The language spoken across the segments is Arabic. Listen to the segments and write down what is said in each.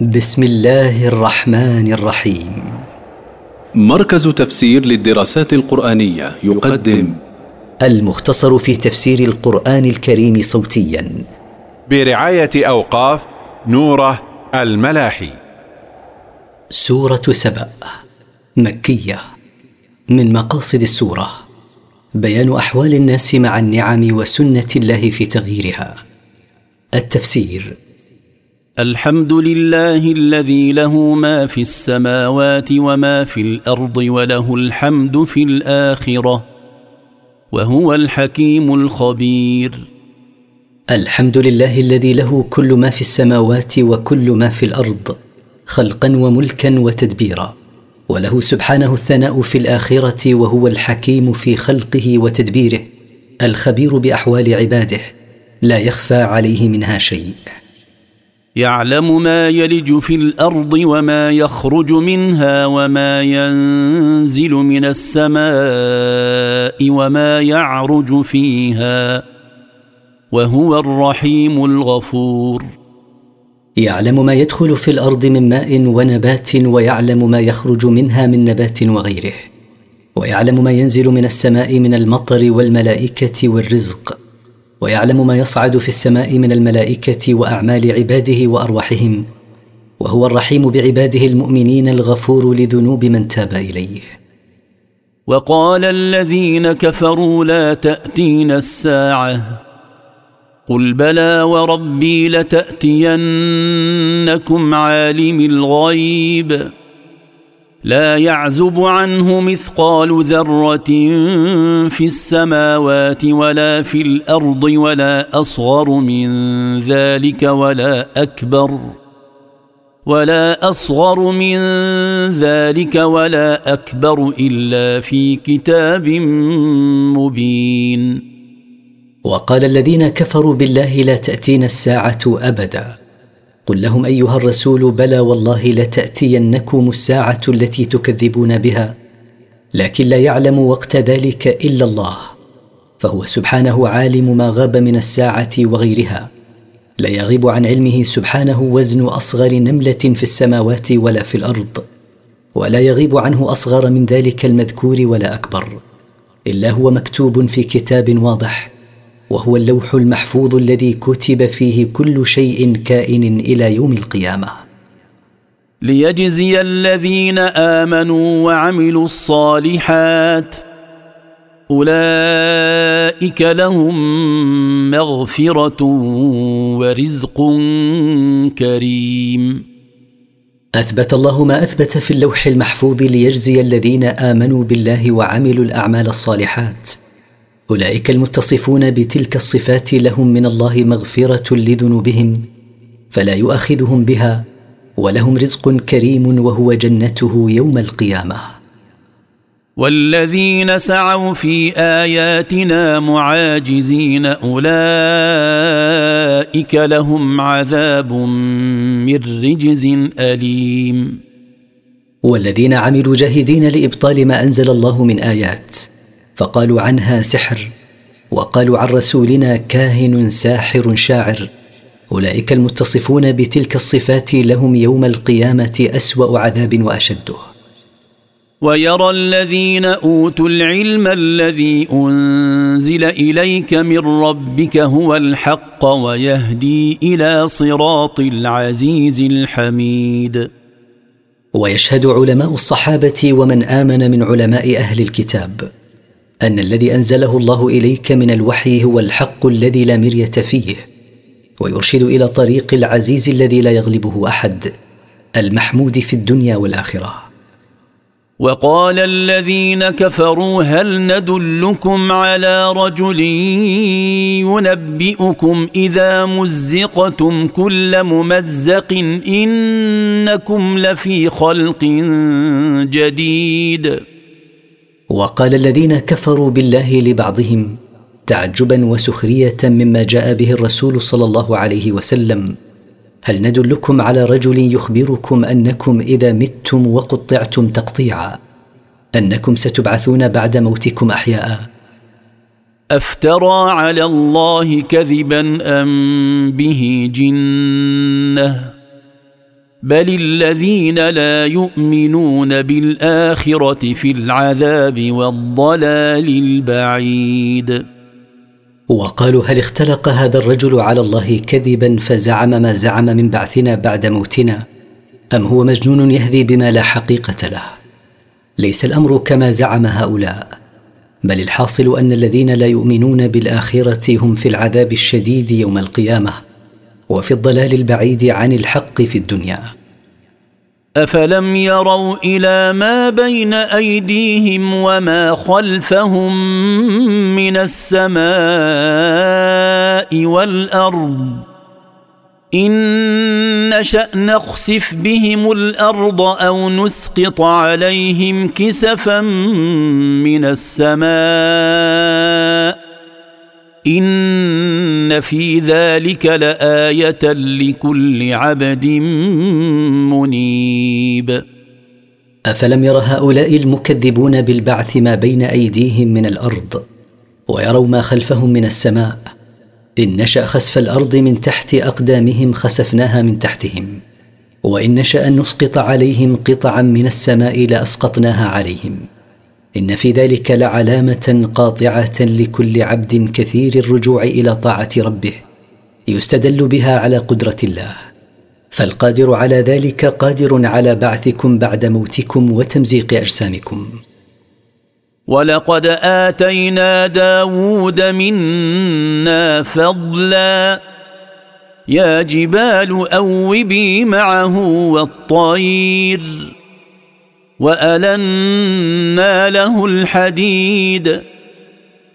بسم الله الرحمن الرحيم. مركز تفسير للدراسات القرآنية يقدم المختصر في تفسير القرآن الكريم صوتيا. برعاية أوقاف نوره الملاحي. سورة سبأ مكية من مقاصد السورة. بيان أحوال الناس مع النعم وسنة الله في تغييرها. التفسير الحمد لله الذي له ما في السماوات وما في الأرض وله الحمد في الآخرة وهو الحكيم الخبير. الحمد لله الذي له كل ما في السماوات وكل ما في الأرض خلقا وملكا وتدبيرا وله سبحانه الثناء في الآخرة وهو الحكيم في خلقه وتدبيره الخبير بأحوال عباده لا يخفى عليه منها شيء. يعلم ما يلج في الأرض وما يخرج منها وما ينزل من السماء وما يعرج فيها وهو الرحيم الغفور. يعلم ما يدخل في الأرض من ماء ونبات ويعلم ما يخرج منها من نبات وغيره ويعلم ما ينزل من السماء من المطر والملائكة والرزق. ويعلم ما يصعد في السماء من الملائكة وأعمال عباده وأرواحهم وهو الرحيم بعباده المؤمنين الغفور لذنوب من تاب إليه. وقال الذين كفروا لا تاتين الساعة قل بلى وربي لتأتينكم عالم الغيب. لا يعزب عنه مثقال ذرة في السماوات ولا في الأرض ولا أصغر من ذلك ولا أكبر ولا أصغر من ذلك ولا أكبر إلا في كتاب مبين. وقال الذين كفروا بالله لا تأتينا الساعة أبدا. قل لهم أيها الرسول بلى والله لتأتينكم الساعة التي تكذبون بها لكن لا يعلم وقت ذلك إلا الله فهو سبحانه عالم ما غاب من الساعة وغيرها لا يغيب عن علمه سبحانه وزن أصغر نملة في السماوات ولا في الأرض ولا يغيب عنه أصغر من ذلك المذكور ولا أكبر إلا هو مكتوب في كتاب واضح. وهو اللوح المحفوظ الذي كتب فيه كل شيء كائن إلى يوم القيامة. ليجزي الذين آمنوا وعملوا الصالحات أولئك لهم مغفرة ورزق كريم. أثبت الله ما أثبت في اللوح المحفوظ ليجزي الذين آمنوا بالله وعملوا الأعمال الصالحات. أولئك المتصفون بتلك الصفات لهم من الله مغفرة لذنوبهم فلا يؤاخذهم بها ولهم رزق كريم وهو جنته يوم القيامة. والذين سعوا في آياتنا معاجزين أولئك لهم عذاب من رجز أليم. والذين عملوا جاهدين لإبطال ما أنزل الله من آيات فقالوا عنها سحر وقالوا عن رسولنا كاهن ساحر شاعر. أولئك المتصفون بتلك الصفات لهم يوم القيامة أسوأ عذاب وأشده. ويرى الذين أوتوا العلم الذي أنزل إليك من ربك هو الحق ويهدي إلى صراط العزيز الحميد. ويشهد علماء الصحابة ومن آمن من علماء أهل الكتاب. أن الذي أنزله الله إليك من الوحي هو الحق الذي لا مرية فيه. ويرشد إلى طريق العزيز الذي لا يغلبه أحد المحمود في الدنيا والآخرة. وقال الذين كفروا هل ندلكم على رجل ينبئكم إذا مزقتم كل ممزق؟ إنكم لفي خلق جديد. وقال الذين كفروا بالله لبعضهم تعجبا وسخرية مما جاء به الرسول صلى الله عليه وسلم. هل ندلكم على رجل يخبركم أنكم إذا متم وقطعتم تقطيعا؟ أنكم ستبعثون بعد موتكم احياء. أفترى على الله كذبا أم به جنة؟ بل الذين لا يؤمنون بالاخره في العذاب والضلال البعيد. وقالوا هل اختلق هذا الرجل على الله كذبا فزعم ما زعم من بعثنا بعد موتنا؟ أم هو مجنون يهذي بما لا حقيقة له؟ ليس الأمر كما زعم هؤلاء بل الحاصل أن الذين لا يؤمنون بالآخرة هم في العذاب الشديد يوم القيامة. وفي الضلال البعيد عن الحق في الدنيا. أفلم يروا إلى ما بين أيديهم وما خلفهم من السماء والأرض. إن نشأ نخسف بهم الأرض أو نسقط عليهم كسفا من السماء. في ذلك لايه لكل عبد منيب. افلم ير هؤلاء المكذبون بالبعث ما بين ايديهم من الأرض ويروا ما خلفهم من السماء. ان نشا خسف الأرض من تحت اقدامهم خسفناها من تحتهم. وان نشا ان نسقط عليهم قطعا من السماء لاسقطناها عليهم. إن في ذلك لعلامة قاطعة لكل عبد كثير الرجوع إلى طاعة ربه يستدل بها على قدرة الله. فالقادر على ذلك قادر على بعثكم بعد موتكم وتمزيق أجسامكم. ولقد آتينا داود منا فضلا. يا جبال أوبي معه والطير. وألنا له الحديد.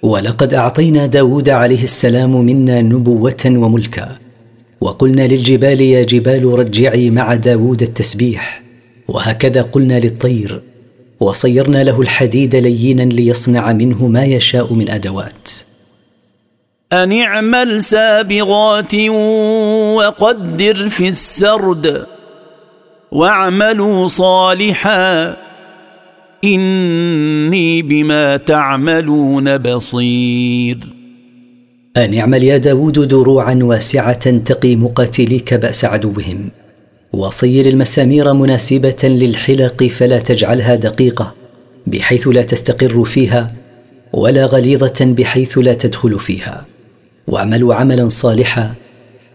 ولقد أعطينا داود عليه السلام منا نبوة وملكا وقلنا للجبال يا جبال رجعي مع داود التسبيح. وهكذا قلنا للطير وصيرنا له الحديد لينا ليصنع منه ما يشاء من أدوات. ان اعمل سابغات وقدر في السرد. واعملوا صالحا. إني بما تعملون بصير. أن اعمل يا داود دروعا واسعة تقي مقاتليك بأس عدوهم وصير المسامير مناسبة للحلق فلا تجعلها دقيقة بحيث لا تستقر فيها ولا غليظة بحيث لا تدخل فيها. واعملوا عملا صالحا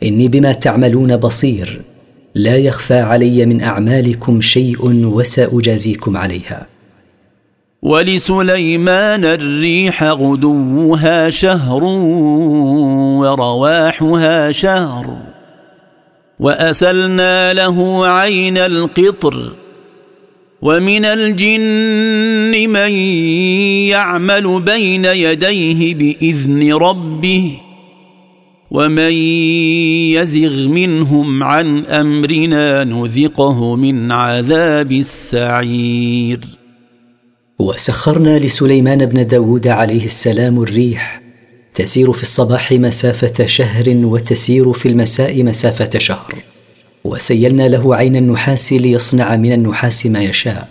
إني بما تعملون بصير. لا يخفى علي من أعمالكم شيء وسأجازيكم عليها. ولسليمان الريح غدوها شهر ورواحها شهر وأسلنا له عين القطر ومن الجن من يعمل بين يديه بإذن ربه ومن يزغ منهم عن أمرنا نذقه من عذاب السعير. وسخرنا لسليمان بن داود عليه السلام الريح. تسير في الصباح مسافة شهر وتسير في المساء مسافة شهر. وسيلنا له عين النحاس ليصنع من النحاس ما يشاء.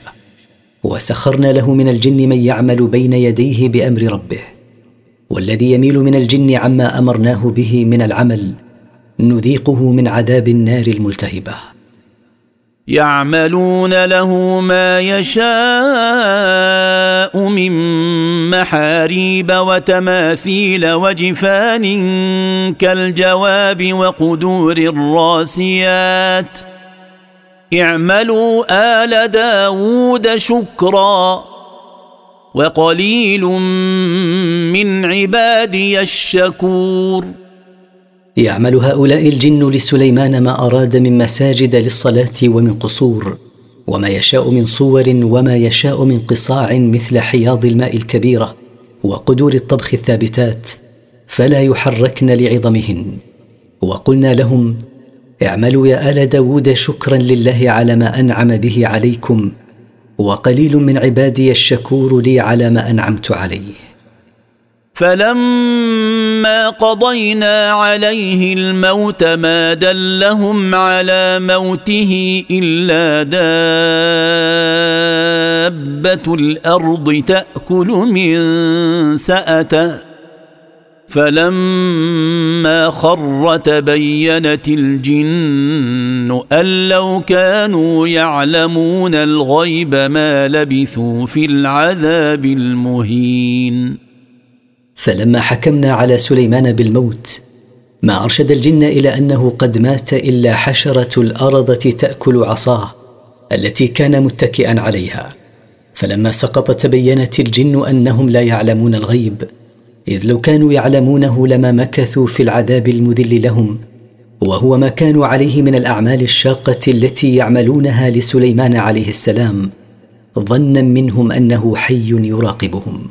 وسخرنا له من الجن من يعمل بين يديه بأمر ربه. والذي يميل من الجن عما أمرناه به من العمل نذيقه من عذاب النار الملتهبة. يعملون له ما يشاء من محاريب وتماثيل وجفان كالجواب وقدور الراسيات. اعملوا آل داود شكرا. وقليل من عبادي الشكور. يعمل هؤلاء الجن لسليمان ما أراد من مساجد للصلاة ومن قصور وما يشاء من صور وما يشاء من قصاع مثل حياض الماء الكبيرة وقدور الطبخ الثابتات فلا يحركن لعظمهن. وقلنا لهم اعملوا يا آل داود شكرا لله على ما أنعم به عليكم وقليل من عبادي الشكور لي على ما أنعمت عليه. فلما قضينا عليه الموت ما دلهم على موته إلا دابة الأرض تأكل من سأته. فلما خر تبينت الجن أن لو كانوا يعلمون الغيب ما لبثوا في العذاب المهين. فلما حكمنا على سليمان بالموت ما أرشد الجن إلى أنه قد مات إلا حشرة الارضه تأكل عصاه التي كان متكئا عليها. فلما سقط تبينت الجن أنهم لا يعلمون الغيب. إذ لو كانوا يعلمونه لما مكثوا في العذاب المذل لهم وهو ما كانوا عليه من الأعمال الشاقة التي يعملونها لسليمان عليه السلام ظنا منهم أنه حي يراقبهم.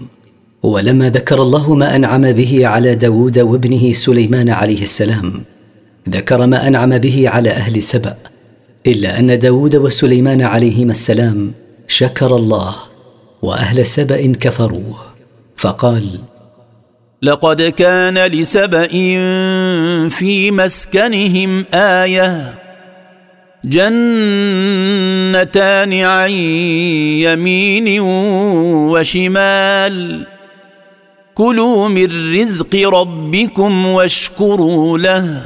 ولما ذكر الله ما أنعم به على داود وابنه سليمان عليه السلام ذكر ما أنعم به على أهل سبأ إلا أن داود وسليمان عليهما السلام شكر الله وأهل سبأ كفروه فقال لقد كان لسبأ في مسكنهم آية. جنتان عن يمين وشمال. كلوا من رزق ربكم واشكروا له.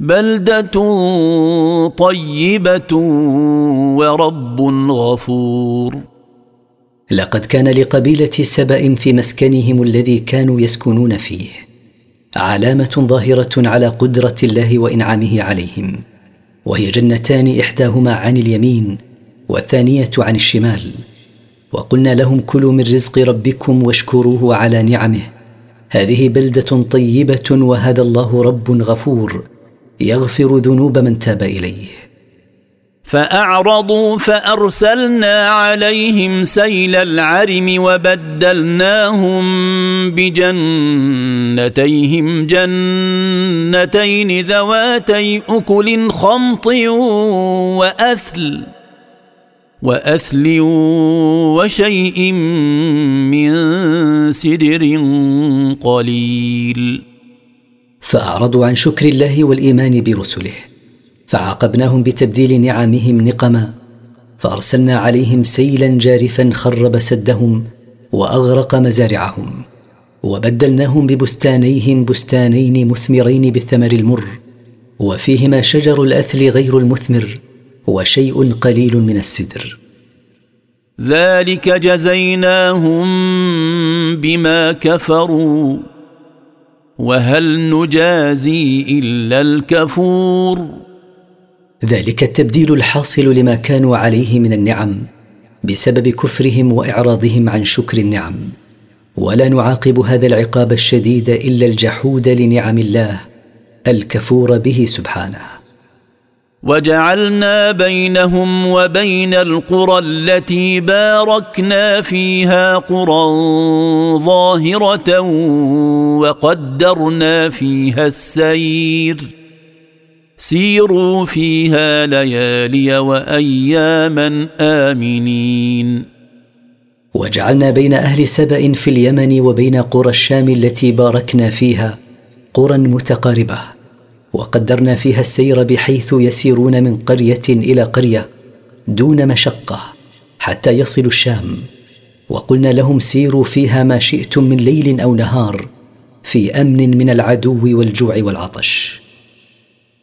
بلدة طيبة ورب غفور. لقد كان لقبيلة سبأ في مسكنهم الذي كانوا يسكنون فيه. علامة ظاهرة على قدرة الله وإنعامه عليهم. وهي جنتان إحداهما عن اليمين والثانية عن الشمال. وقلنا لهم كلوا من رزق ربكم واشكروه على نعمه. هذه بلدة طيبة وهذا الله رب غفور يغفر ذنوب من تاب إليه. فأعرضوا فأرسلنا عليهم سيل العرم وبدلناهم بجنتيهم جنتين ذواتي أكل خمط وأثل وأثل وشيء من سدر قليل. فأعرضوا عن شكر الله والإيمان برسله. فعاقبناهم بتبديل نعمهم نقما فأرسلنا عليهم سيلا جارفا خرب سدهم وأغرق مزارعهم وبدلناهم ببستانيهم بستانين مثمرين بالثمر المر وفيهما شجر الأثل غير المثمر وشيء قليل من السدر. ذلك جزيناهم بما كفروا وهل نجازي إلا الكفور؟ ذلك التبديل الحاصل لما كانوا عليه من النعم بسبب كفرهم وإعراضهم عن شكر النعم. ولا نعاقب هذا العقاب الشديد إلا الجحود لنعم الله الكفور به سبحانه. وجعلنا بينهم وبين القرى التي باركنا فيها قرى ظاهرة وقدرنا فيها السير. سيروا فيها ليالي وأياما آمنين. وجعلنا بين أهل سبأ في اليمن وبين قرى الشام التي باركنا فيها قرى متقاربة وقدرنا فيها السير بحيث يسيرون من قرية إلى قرية دون مشقة حتى يصلوا الشام. وقلنا لهم سيروا فيها ما شئتم من ليل أو نهار في أمن من العدو والجوع والعطش.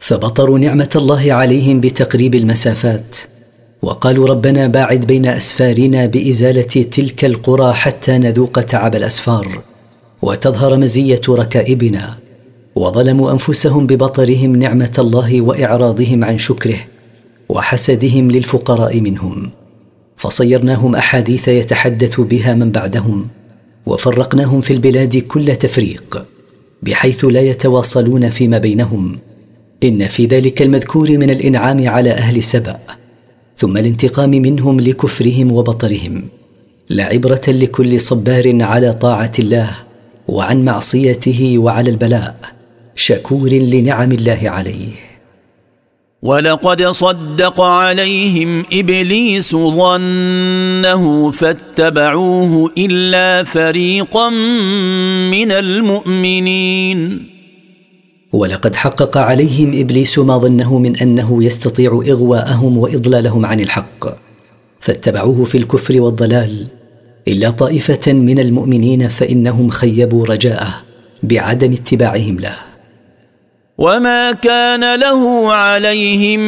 فبطروا نعمة الله عليهم بتقريب المسافات وقالوا ربنا باعد بين أسفارنا بإزالة تلك القرى حتى نذوق تعب الأسفار وتظهر مزية ركائبنا وظلموا أنفسهم ببطرهم نعمة الله وإعراضهم عن شكره وحسدهم للفقراء منهم فصيرناهم أحاديث يتحدث بها من بعدهم وفرقناهم في البلاد كل تفريق بحيث لا يتواصلون فيما بينهم إن في ذلك المذكور من الإنعام على أهل سبأ ثم الانتقام منهم لكفرهم وبطرهم لعبره لكل صبار على طاعة الله وعن معصيته وعلى البلاء شكور لنعم الله عليه. ولقد صدق عليهم إبليس ظنه فاتبعوه إلا فريقا من المؤمنين. ولقد حقق عليهم إبليس ما ظنه من أنه يستطيع إغواءهم وإضلالهم عن الحق فاتبعوه في الكفر والضلال. إلا طائفة من المؤمنين فإنهم خيبوا رجاءه بعدم اتباعهم له. وما كان له عليهم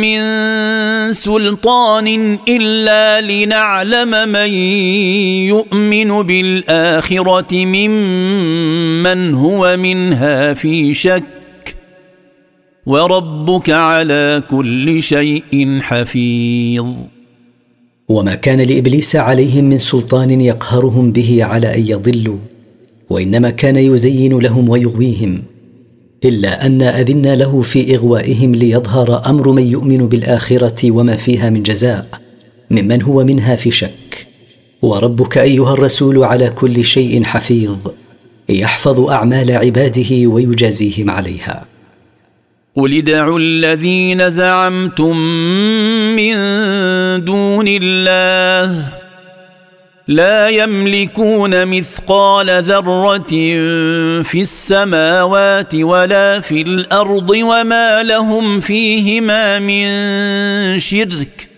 من سلطان الا لنعلم من يؤمن بالاخره ممن هو منها في شك وربك على كل شيء حفيظ. وما كان لابليس عليهم من سلطان يقهرهم به على ان يضلوا وانما كان يزين لهم ويغويهم إلا أن اذنا له في إغوائهم ليظهر أمر من يؤمن بالآخرة وما فيها من جزاء ممن هو منها في شك. وربك أيها الرسول على كل شيء حفيظ. يحفظ أعمال عباده ويجازيهم عليها. قل ادعوا الذين زعمتم من دون الله لا يملكون مثقال ذرة في السماوات ولا في الأرض وما لهم فيهما من شرك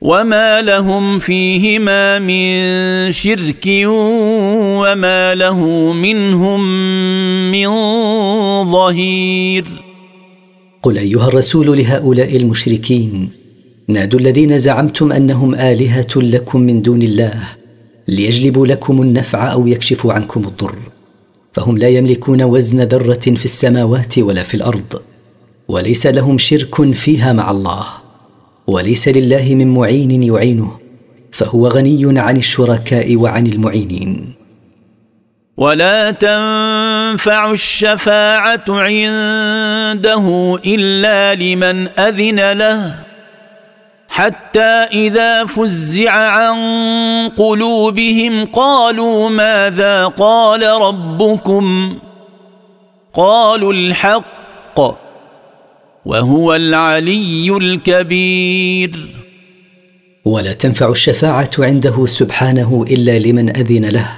وما لهم فيهما من شرك وما له منهم من ظهير. قل أيها الرسول لهؤلاء المشركين نادوا الذين زعمتم أنهم آلهة لكم من دون الله ليجلبوا لكم النفع أو يكشفوا عنكم الضر فهم لا يملكون وزن ذرة في السماوات ولا في الأرض وليس لهم شرك فيها مع الله وليس لله من معين يعينه فهو غني عن الشركاء وعن المعينين. ولا تنفع الشفاعة عنده إلا لمن أذن له. حتى إذا فزع عن قلوبهم قالوا ماذا قال ربكم؟ قالوا الحق وهو العلي الكبير. ولا تنفع الشفاعة عنده سبحانه إلا لمن أذن له.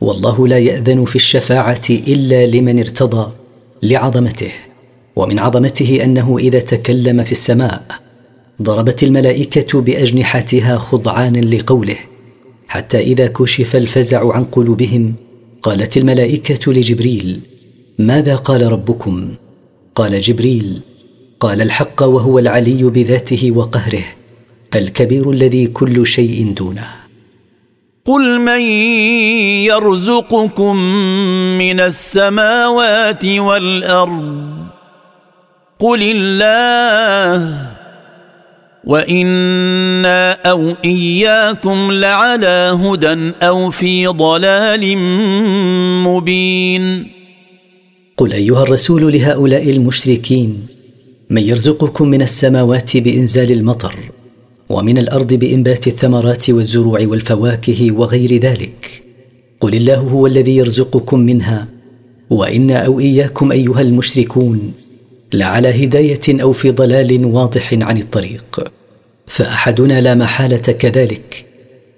والله لا يأذن في الشفاعة إلا لمن ارتضى لعظمته. ومن عظمته أنه إذا تكلم في السماء ضربت الملائكة بأجنحتها خضعانا لقوله حتى إذا كشف الفزع عن قلوبهم قالت الملائكة لجبريل ماذا قال ربكم؟ قال جبريل قال الحق وهو العلي بذاته وقهره الكبير الذي كل شيء دونه. قل من يرزقكم من السماوات والارض؟ قل الله وأنا أو اياكم لعلى هدى أو في ضلال مبين قل ايها الرسول لهؤلاء المشركين من يرزقكم من السماوات بانزال المطر ومن الأرض بانبات الثمرات والزروع والفواكه وغير ذلك. قل الله هو الذي يرزقكم منها. وأنا أو اياكم ايها المشركون لعلى هداية أو في ضلال واضح عن الطريق. فأحدنا لا محالة كذلك.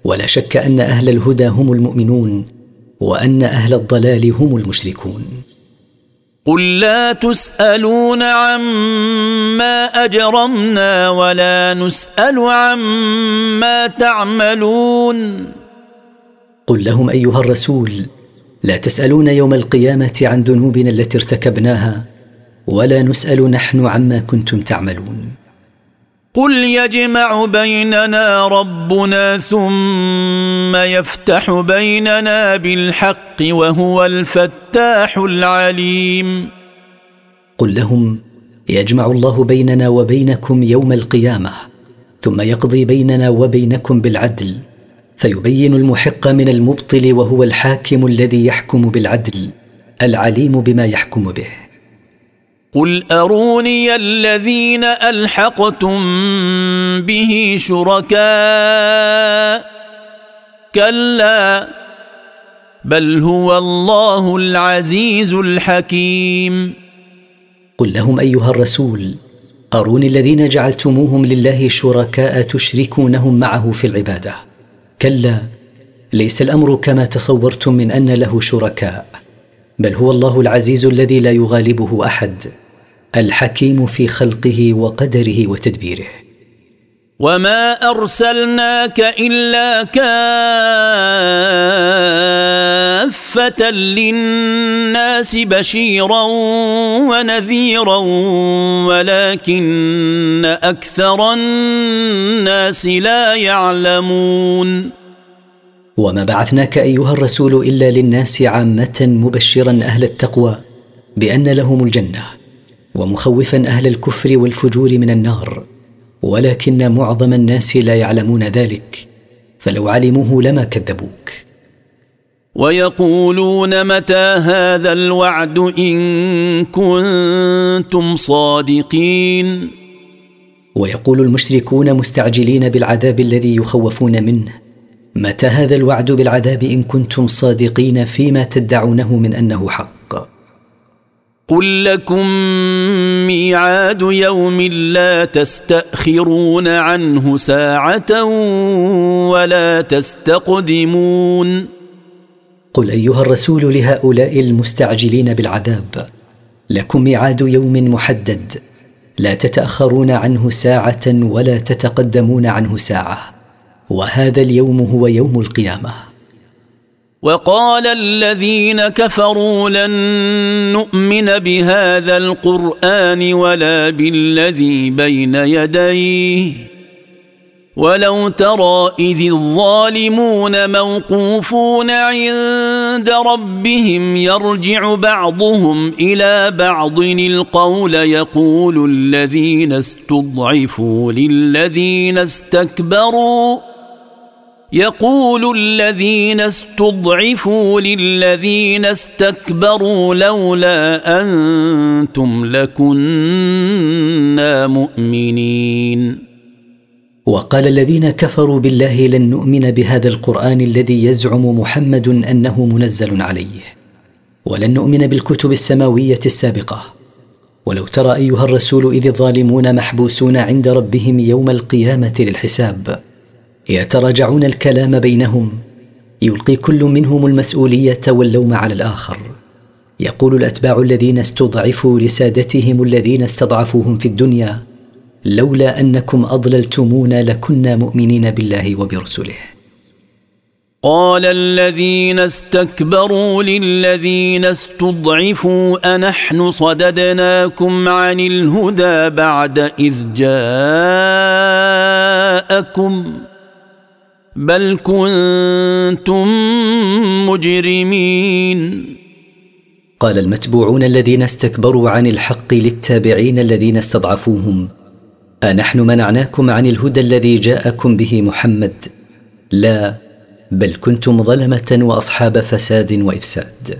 ولا شك أن أهل الهدى هم المؤمنون وأن أهل الضلال هم المشركون. قل لا تسألون عما أجرمنا ولا نسأل عما تعملون. قل لهم أيها الرسول لا تسألون يوم القيامة عن ذنوبنا التي ارتكبناها ولا نسأل نحن عما كنتم تعملون. قل يجمع بيننا ربنا ثم يفتح بيننا بالحق وهو الفتاح العليم. قل لهم يجمع الله بيننا وبينكم يوم القيامة ثم يقضي بيننا وبينكم بالعدل فيبين المحق من المبطل وهو الحاكم الذي يحكم بالعدل العليم بما يحكم به. قل اروني الذين الحقتم به شركاء كلا بل هو الله العزيز الحكيم قل لهم ايها الرسول اروني الذين جعلتموهم لله شركاء تشركونهم معه في العباده. كلا ليس الامر كما تصورتم من ان له شركاء. بل هو الله العزيز الذي لا يغالبه أحد الحكيم في خلقه وقدره وتدبيره. وما ارسلناك الا كافه للناس بشيرا ونذيرا ولكن أكثر الناس لا يعلمون. وما بعثناك أيها الرسول إلا للناس عامة مبشرا أهل التقوى بأن لهم الجنة ومخوفا أهل الكفر والفجور من النار ولكن معظم الناس لا يعلمون ذلك فلو علموه لما كذبوك. ويقولون متى هذا الوعد إن كنتم صادقين؟ ويقول المشركون مستعجلين بالعذاب الذي يخوفون منه متى هذا الوعد بالعذاب إن كنتم صادقين فيما تدعونه من أنه حق؟ قل لكم ميعاد يوم لا تستأخرون عنه ساعة ولا تستقدمون. قل أيها الرسول لهؤلاء المستعجلين بالعذاب لكم ميعاد يوم محدد لا تتأخرون عنه ساعة ولا تتقدمون عنه ساعة. وهذا اليوم هو يوم القيامة. وقال الذين كفروا لن نؤمن بهذا القرآن ولا بالذي بين يديه. ولو ترى إذ الظالمون موقوفون عند ربهم يرجع بعضهم إلى بعض القول يقول الذين استضعفوا للذين استكبروا. يقول الذين استضعفوا للذين استكبروا لولا أنتم لكنا مؤمنين. وقال الذين كفروا بالله لن نؤمن بهذا القرآن الذي يزعم محمد أنه منزل عليه. ولن نؤمن بالكتب السماوية السابقة. ولو ترى أيها الرسول إذ الظالمون محبوسون عند ربهم يوم القيامة للحساب. يتراجعون الكلام بينهم. يلقي كل منهم المسؤولية واللوم على الآخر. يقول الأتباع الذين استضعفوا لسادتهم الذين استضعفوهم في الدنيا لولا أنكم أضللتمونا لكنا مؤمنين بالله وبرسله. قال الذين استكبروا للذين استضعفوا أنحن صددناكم عن الهدى بعد إذ جاءكم؟ بل كنتم مجرمين. قال المتبوعون الذين استكبروا عن الحق للتابعين الذين استضعفوهم أنحن منعناكم عن الهدى الذي جاءكم به محمد؟ لا بل كنتم ظلمة وأصحاب فساد وإفساد.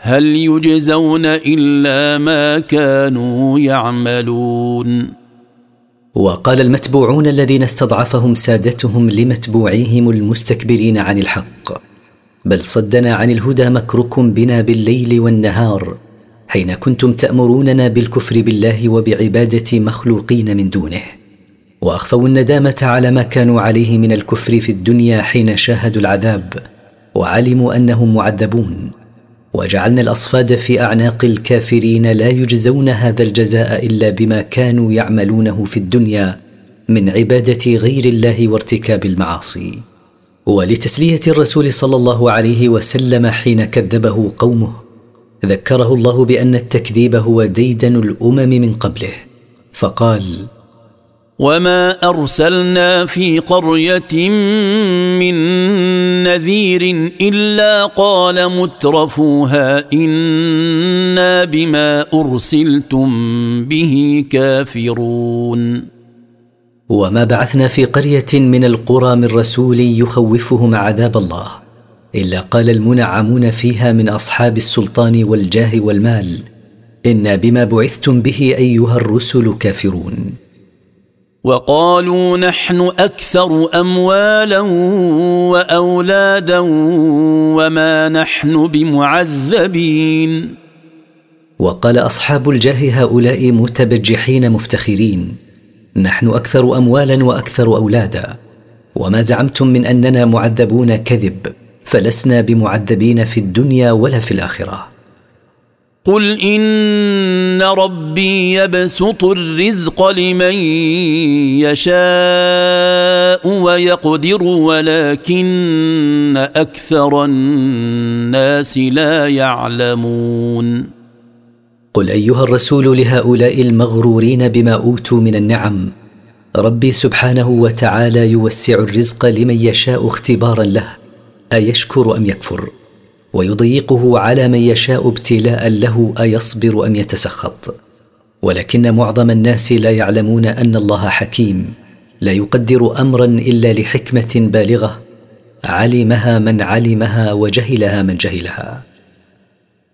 هل يجزون إلا ما كانوا يعملون؟ وقال المتبوعون الذين استضعفهم سادتهم لمتبوعيهم المستكبرين عن الحق بل صدنا عن الهدى مكركم بنا بالليل والنهار حين كنتم تأمروننا بالكفر بالله وبعبادة مخلوقين من دونه وأخفوا الندامة على ما كانوا عليه من الكفر في الدنيا حين شاهدوا العذاب وعلموا أنهم معذبون. وجعلنا الأصفاد في أعناق الكافرين لا يجزون هذا الجزاء إلا بما كانوا يعملونه في الدنيا من عبادة غير الله وارتكاب المعاصي. ولتسلية الرسول صلى الله عليه وسلم حين كذبه قومه ذكره الله بأن التكذيب هو ديدن الأمم من قبله. فقال وما ارسلنا في قريه من نذير الا قال مترفوها أنا بما ارسلتم به كافرون وما بعثنا في قريه من القرى من رسول يخوفهم عذاب الله الا قال المنعمون فيها من اصحاب السلطان والجاه والمال أنا بما بعثتم به ايها الرسل كافرون وقالوا نحن أكثر أموالا وأولادا وما نحن بمعذبين. وقال أصحاب الجاه هؤلاء متبجحين مفتخرين نحن أكثر أموالا وأكثر أولادا وما زعمتم من أننا معذبون كذب فلسنا بمعذبين في الدنيا ولا في الآخرة. قل ان ربي يبسط الرزق لمن يشاء ويقدر ولكن أكثر الناس لا يعلمون. قل ايها الرسول لهؤلاء المغرورين بما اوتوا من النعم ربي سبحانه وتعالى يوسع الرزق لمن يشاء اختبارا له ايشكر ام يكفر؟ ويضيقه على من يشاء ابتلاء له أيصبر أم يتسخط. ولكن معظم الناس لا يعلمون أن الله حكيم لا يقدر أمرا إلا لحكمة بالغة علمها من علمها وجهلها من جهلها.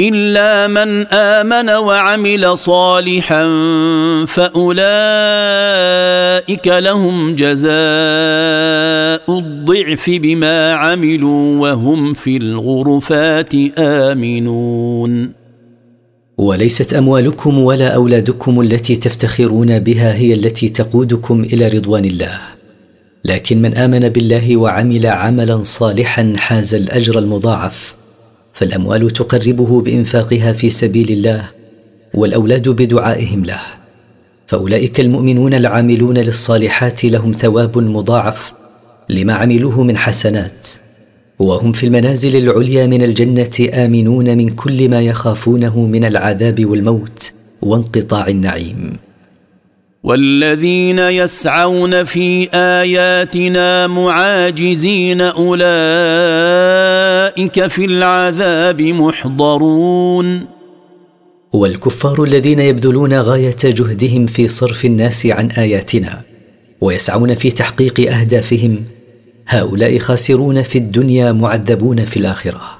إلا من آمن وعمل صالحا فأولئك لهم جزاء الضعف بما عملوا وهم في الغرفات آمنون. وليست أموالكم ولا أولادكم التي تفتخرون بها هي التي تقودكم إلى رضوان الله. لكن من آمن بالله وعمل عملا صالحا حاز الأجر المضاعف. فالأموال تقربه بإنفاقها في سبيل الله والأولاد بدعائهم له. فأولئك المؤمنون العاملون للصالحات لهم ثواب مضاعف لما عملوه من حسنات. وهم في المنازل العليا من الجنة آمنون من كل ما يخافونه من العذاب والموت وانقطاع النعيم. والذين يسعون في آياتنا معاجزين أولئك في العذاب محضرون. والكفار الذين يبذلون غاية جهدهم في صرف الناس عن آياتنا ويسعون في تحقيق أهدافهم. هؤلاء خاسرون في الدنيا معذبون في الآخرة.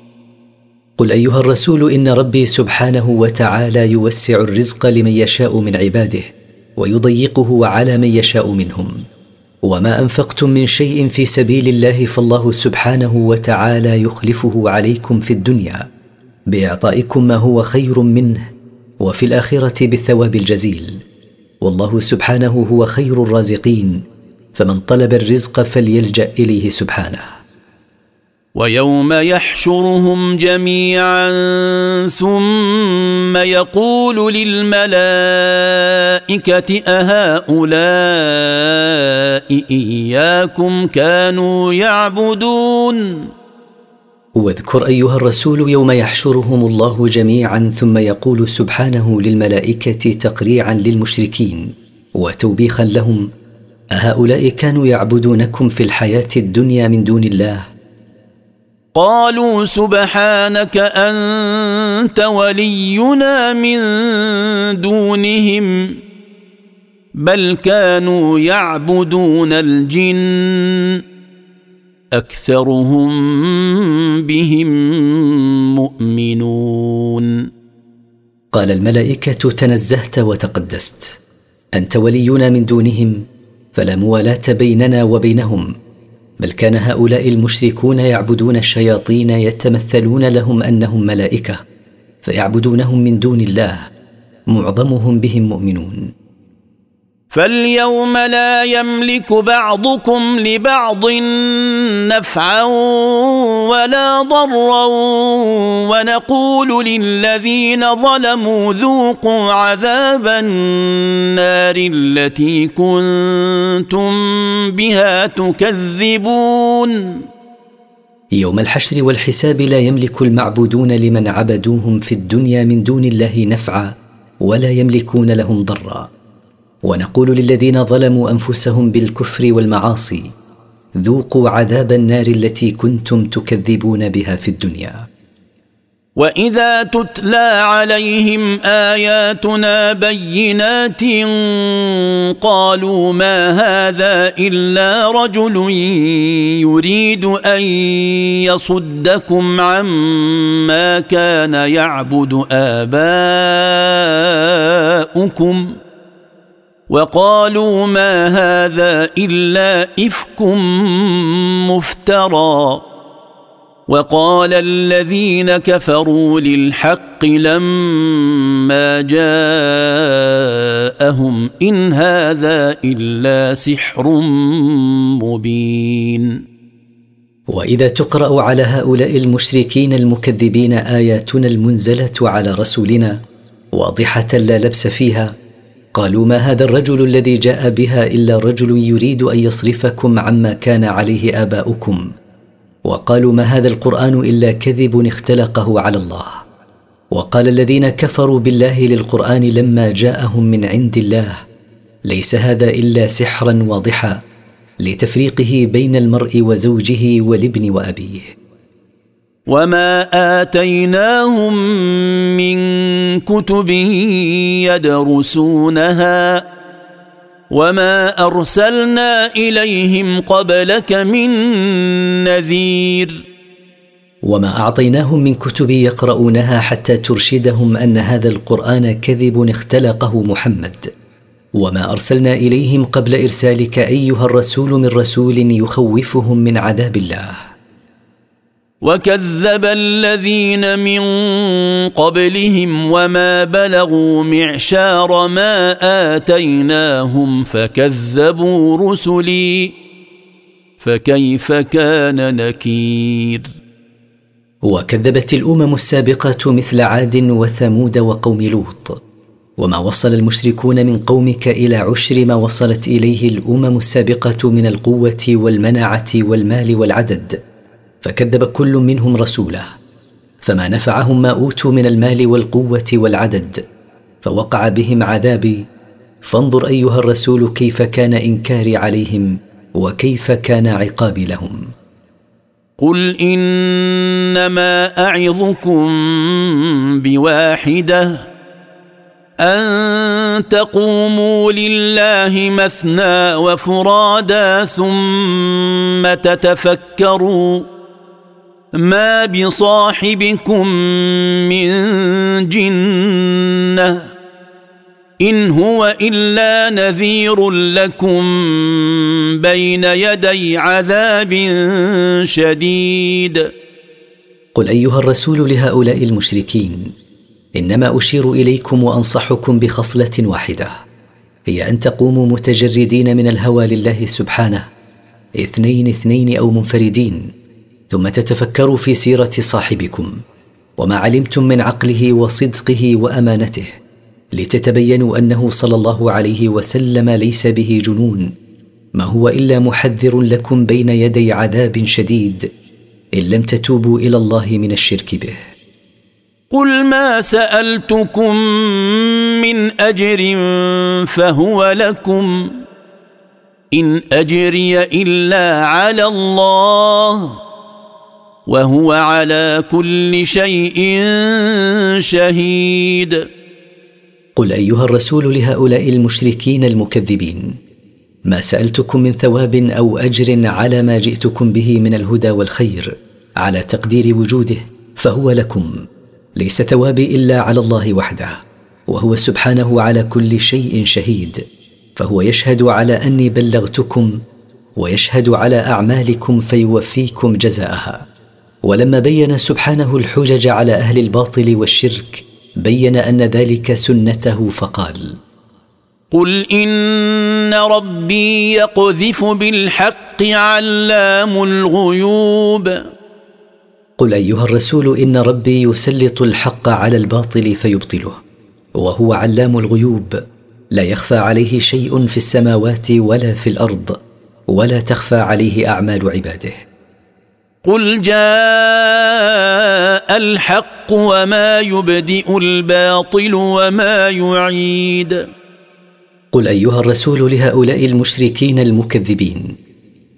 قل أيها الرسول إن ربي سبحانه وتعالى يوسع الرزق لمن يشاء من عباده ويضيقه على من يشاء منهم. وما أنفقتم من شيء في سبيل الله فالله سبحانه وتعالى يخلفه عليكم في الدنيا بإعطائكم ما هو خير منه وفي الآخرة بالثواب الجزيل. والله سبحانه هو خير الرازقين فمن طلب الرزق فليلجأ إليه سبحانه. ويوم يحشرهم جميعا ثم يقول للملائكة أهؤلاء إياكم كانوا يعبدون؟ واذكر أيها الرسول يوم يحشرهم الله جميعا ثم يقول سبحانه للملائكة تقريعا للمشركين وتوبيخا لهم أهؤلاء كانوا يعبدونكم في الحياة الدنيا من دون الله؟ قالوا سبحانك أنت ولينا من دونهم بل كانوا يعبدون الجن أكثرهم بهم مؤمنون. قال الملائكة تنزهت وتقدست. أنت ولينا من دونهم فلا موالاة بيننا وبينهم. بل كان هؤلاء المشركون يعبدون الشياطين يتمثلون لهم أنهم ملائكة فيعبدونهم من دون الله معظمهم بهم مؤمنون. فاليوم لا يملك بعضكم لبعض نفعا ولا ضرا ونقول للذين ظلموا ذوقوا عذاب النار التي كنتم بها تكذبون. يوم الحشر والحساب لا يملك المعبودون لمن عبدوهم في الدنيا من دون الله نفعا ولا يملكون لهم ضرا. ونقول للذين ظلموا أنفسهم بالكفر والمعاصي ذوقوا عذاب النار التي كنتم تكذبون بها في الدنيا. وإذا تتلى عليهم آياتنا بينات قالوا ما هذا إلا رجل يريد أن يصدكم عما كان يعبد آباؤكم. وقالوا ما هذا إلا إفك مفترى. وقال الذين كفروا للحق لما جاءهم إن هذا إلا سحر مبين. وإذا تقرأ على هؤلاء المشركين المكذبين آياتنا المنزلة على رسولنا واضحة لا لبس فيها قالوا ما هذا الرجل الذي جاء بها إلا رجل يريد أن يصرفكم عما كان عليه آباؤكم وقالوا ما هذا القرآن إلا كذب اختلقه على الله وقال الذين كفروا بالله للقرآن لما جاءهم من عند الله ليس هذا إلا سحرا واضحا لتفريقه بين المرء وزوجه والابن وأبيه وما اتيناهم من كتب يدرسونها وما ارسلنا اليهم قبلك من نذير وما اعطيناهم من كتب يقرؤونها حتى ترشدهم ان هذا القران كذب اختلقه محمد. وما ارسلنا اليهم قبل ارسالك ايها الرسول من رسول يخوفهم من عذاب الله. وكذب الذين من قبلهم وما بلغوا معشار ما اتيناهم فكذبوا رسلي فكيف كان نكير وكذبت الامم السابقه مثل عاد وثمود وقوم لوط وما وصل المشركون من قومك إلى عشر ما وصلت اليه الامم السابقه من القوه والمنعه والمال والعدد فكذب كل منهم رسوله. فما نفعهم ما أوتوا من المال والقوة والعدد فوقع بهم عذابي. فانظر أيها الرسول كيف كان إنكاري عليهم وكيف كان عقابي لهم. قل إنما أعظكم بواحدة أن تقوموا لله مثنى وفرادا ثم تتفكروا. ما بصاحبكم من جنه ان هو الا نذير لكم بين يدي عذاب شديد قل ايها الرسول لهؤلاء المشركين انما اشير اليكم وانصحكم بخصله واحدة هي ان تقوموا متجردين من الهوى لله سبحانه اثنين اثنين أو منفردين ثم تتفكروا في سيرة صاحبكم وما علمتم من عقله وصدقه وأمانته لتتبينوا أنه صلى الله عليه وسلم ليس به جنون ما هو إلا محذر لكم بين يدي عذاب شديد إن لم تتوبوا إلى الله من الشرك به. قل ما سألتكم من أجر فهو لكم إن أجري إلا على الله. وهو على كل شيء شهيد. قل أيها الرسول لهؤلاء المشركين المكذبين ما سألتكم من ثواب أو أجر على ما جئتكم به من الهدى والخير على تقدير وجوده فهو لكم ليس ثوابي إلا على الله وحده وهو سبحانه على كل شيء شهيد فهو يشهد على أني بلغتكم ويشهد على أعمالكم فيوفيكم جزاءها. ولما بين سبحانه الحجج على أهل الباطل والشرك بين أن ذلك سنته فقال قل إن ربي يقذف بالحق علام الغيوب. قل أيها الرسول إن ربي يسلط الحق على الباطل فيبطله وهو علام الغيوب. لا يخفى عليه شيء في السماوات ولا في الأرض ولا تخفى عليه أعمال عباده. قل جاء الحق وما يبدئ الباطل وما يعيد. قل أيها الرسول لهؤلاء المشركين المكذبين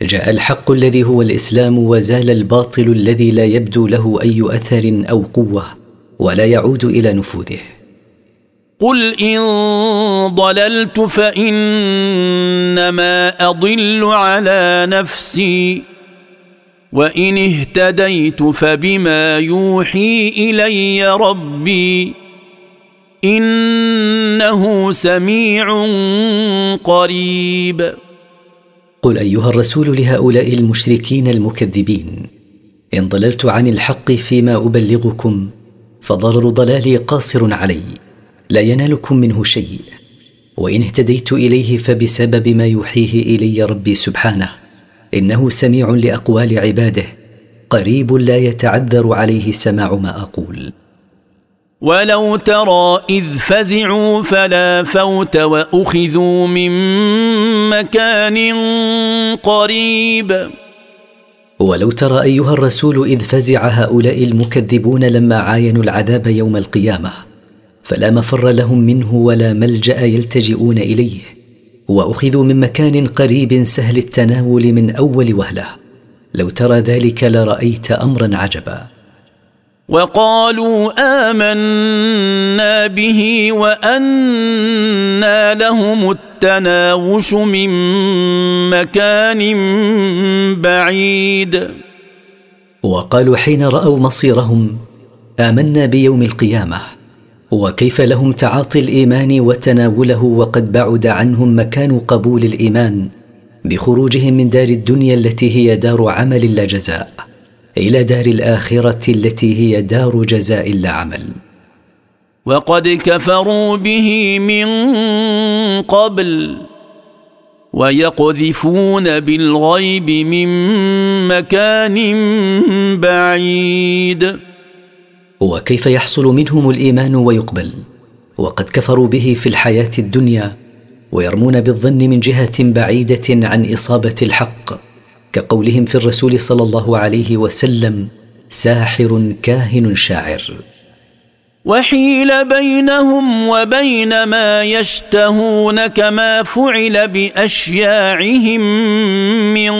جاء الحق الذي هو الإسلام وزال الباطل الذي لا يبدو له أي أثر أو قوة ولا يعود إلى نفوذه. قل إن ضللت فإنما أضل على نفسي. وإن اهتديت فبما يوحي إلي ربي إنه سميع قريب. قل أيها الرسول لهؤلاء المشركين المكذبين إن ضللت عن الحق فيما أبلغكم فضرر ضلالي قاصر علي لا ينالكم منه شيء. وإن اهتديت إليه فبسبب ما يوحيه إلي ربي سبحانه إنه سميع لأقوال عباده قريب لا يتعذر عليه سماع ما أقول. ولو ترى اذ فزعوا فلا فوت واخذوا من مكان قريب. ولو ترى ايها الرسول اذ فزع هؤلاء المكذبون لما عاينوا العذاب يوم القيامه فلا مفر لهم منه ولا ملجا يلتجئون اليه. وأخذوا من مكان قريب سهل التناول من أول وهلة. لو ترى ذلك لرأيت أمرا عجبا. وقالوا آمنا به وانى لهم التناوش من مكان بعيد. وقالوا حين رأوا مصيرهم آمنا بيوم القيامة. وكيف لهم تعاطي الإيمان وتناوله وقد بعد عنهم مكان قبول الإيمان بخروجهم من دار الدنيا التي هي دار عمل لا جزاء إلى دار الآخرة التي هي دار جزاء لا عمل. وقد كفروا به من قبل ويقذفون بالغيب من مكان بعيد. وكيف يحصل منهم الإيمان ويقبل وقد كفروا به في الحياة الدنيا ويرمون بالظن من جهة بعيدة عن إصابة الحق كقولهم في الرسول صلى الله عليه وسلم ساحر كاهن شاعر وحيل بينهم وبين ما يشتهون كما فعل بأشياعهم من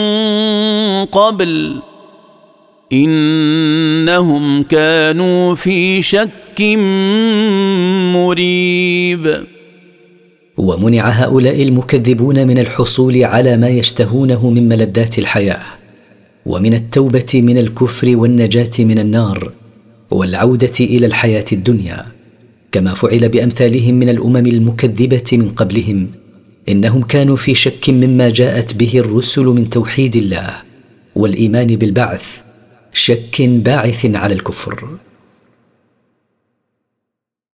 قبل. إنهم كانوا في شك مريب. ومنع هؤلاء المكذبون من الحصول على ما يشتهونه من ملذات الحياة ومن التوبة من الكفر والنجاة من النار والعودة إلى الحياة الدنيا كما فعل بأمثالهم من الأمم المكذبة من قبلهم إنهم كانوا في شك مما جاءت به الرسل من توحيد الله والإيمان بالبعث شك باعث على الكفر.